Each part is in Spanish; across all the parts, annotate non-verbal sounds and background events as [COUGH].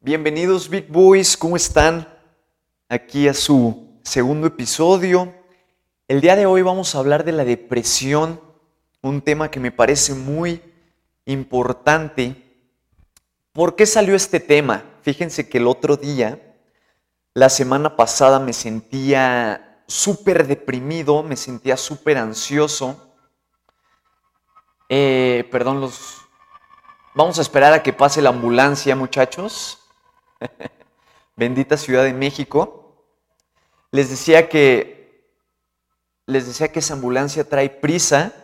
Bienvenidos Big Boys, ¿cómo están? Aquí a su segundo episodio. El día de hoy vamos a hablar de la depresión, un tema que me parece muy importante. ¿Por qué salió este tema? Fíjense que el otro día, la semana pasada, me sentía súper deprimido, me sentía súper ansioso. Eh, perdón, los... Vamos a esperar a que pase la ambulancia, muchachos. [LAUGHS] Bendita Ciudad de México. Les decía que les decía que esa ambulancia trae prisa.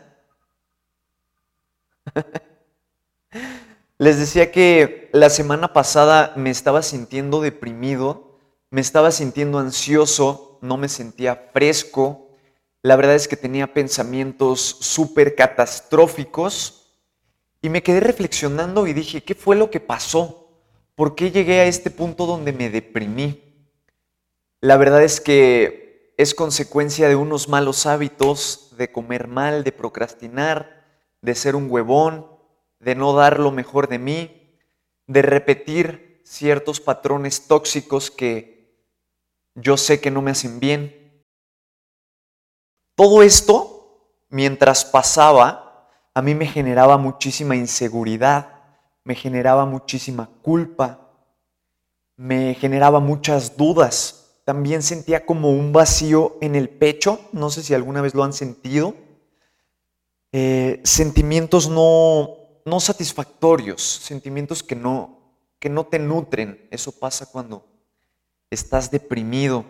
[LAUGHS] les decía que la semana pasada me estaba sintiendo deprimido, me estaba sintiendo ansioso, no me sentía fresco. La verdad es que tenía pensamientos súper catastróficos y me quedé reflexionando y dije, ¿qué fue lo que pasó? ¿Por qué llegué a este punto donde me deprimí? La verdad es que es consecuencia de unos malos hábitos, de comer mal, de procrastinar, de ser un huevón, de no dar lo mejor de mí, de repetir ciertos patrones tóxicos que yo sé que no me hacen bien. Todo esto, mientras pasaba, a mí me generaba muchísima inseguridad, me generaba muchísima culpa, me generaba muchas dudas. También sentía como un vacío en el pecho, no sé si alguna vez lo han sentido. Eh, sentimientos no, no satisfactorios, sentimientos que no, que no te nutren. Eso pasa cuando estás deprimido.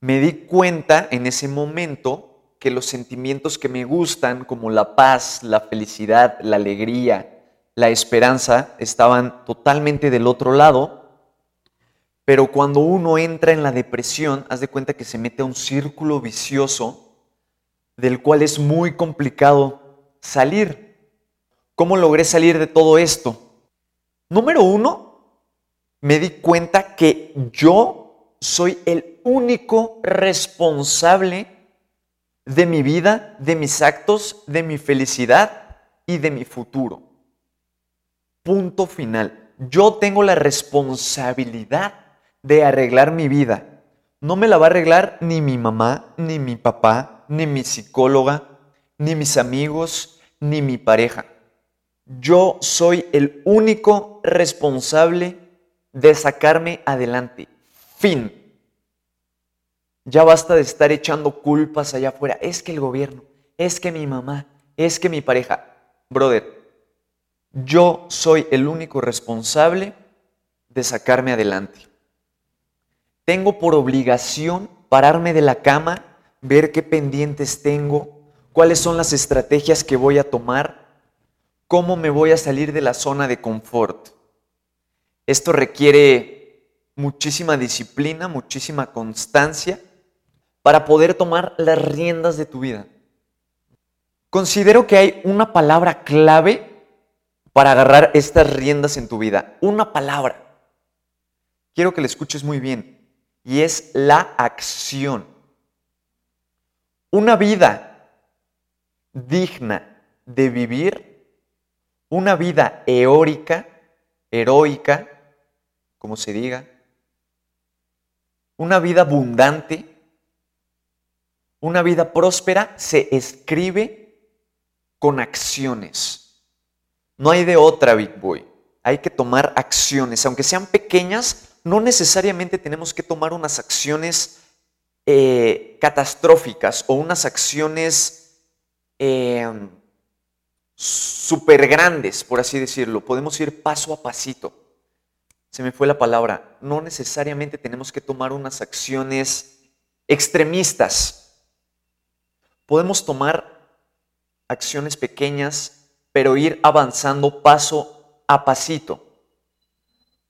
Me di cuenta en ese momento que los sentimientos que me gustan, como la paz, la felicidad, la alegría, la esperanza estaban totalmente del otro lado, pero cuando uno entra en la depresión, haz de cuenta que se mete a un círculo vicioso del cual es muy complicado salir. ¿Cómo logré salir de todo esto? Número uno, me di cuenta que yo soy el único responsable de mi vida, de mis actos, de mi felicidad y de mi futuro. Punto final. Yo tengo la responsabilidad de arreglar mi vida. No me la va a arreglar ni mi mamá, ni mi papá, ni mi psicóloga, ni mis amigos, ni mi pareja. Yo soy el único responsable de sacarme adelante. Fin. Ya basta de estar echando culpas allá afuera. Es que el gobierno, es que mi mamá, es que mi pareja. Brother, yo soy el único responsable de sacarme adelante. Tengo por obligación pararme de la cama, ver qué pendientes tengo, cuáles son las estrategias que voy a tomar, cómo me voy a salir de la zona de confort. Esto requiere muchísima disciplina, muchísima constancia para poder tomar las riendas de tu vida. Considero que hay una palabra clave para agarrar estas riendas en tu vida. Una palabra. Quiero que la escuches muy bien. Y es la acción. Una vida digna de vivir, una vida eórica, heroica, como se diga, una vida abundante, una vida próspera, se escribe con acciones. No hay de otra, Big Boy. Hay que tomar acciones, aunque sean pequeñas, no necesariamente tenemos que tomar unas acciones eh, catastróficas o unas acciones eh, súper grandes, por así decirlo. Podemos ir paso a pasito. Se me fue la palabra. No necesariamente tenemos que tomar unas acciones extremistas. Podemos tomar acciones pequeñas pero ir avanzando paso a pasito.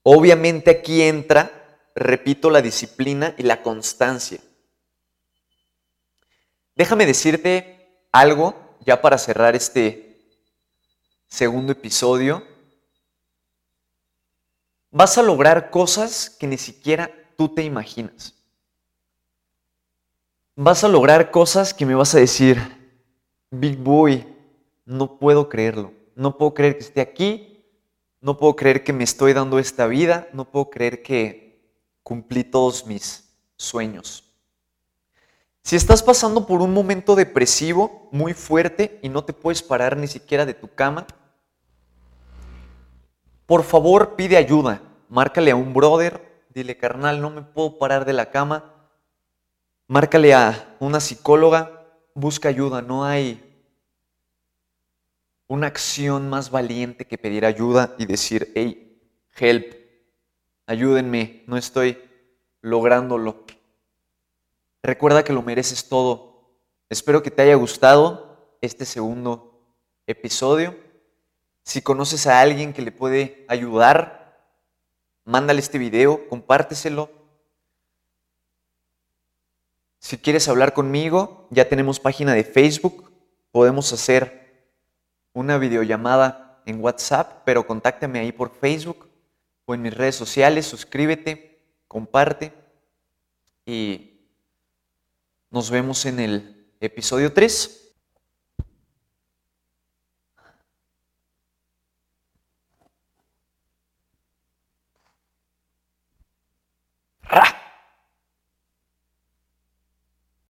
Obviamente aquí entra, repito, la disciplina y la constancia. Déjame decirte algo ya para cerrar este segundo episodio. Vas a lograr cosas que ni siquiera tú te imaginas. Vas a lograr cosas que me vas a decir, Big Boy, no puedo creerlo. No puedo creer que esté aquí no puedo creer que me estoy dando esta vida, no puedo creer que cumplí todos mis sueños. Si estás pasando por un momento depresivo muy fuerte y no te puedes parar ni siquiera de tu cama, por favor pide ayuda. Márcale a un brother, dile carnal, no me puedo parar de la cama. Márcale a una psicóloga, busca ayuda. No hay una acción más valiente que pedir ayuda y decir, hey, help, ayúdenme, no estoy lográndolo. Recuerda que lo mereces todo. Espero que te haya gustado este segundo episodio. Si conoces a alguien que le puede ayudar, mándale este video, compárteselo. Si quieres hablar conmigo, ya tenemos página de Facebook. Podemos hacer una videollamada en WhatsApp, pero contáctame ahí por Facebook o en mis redes sociales. Suscríbete, comparte y nos vemos en el episodio 3.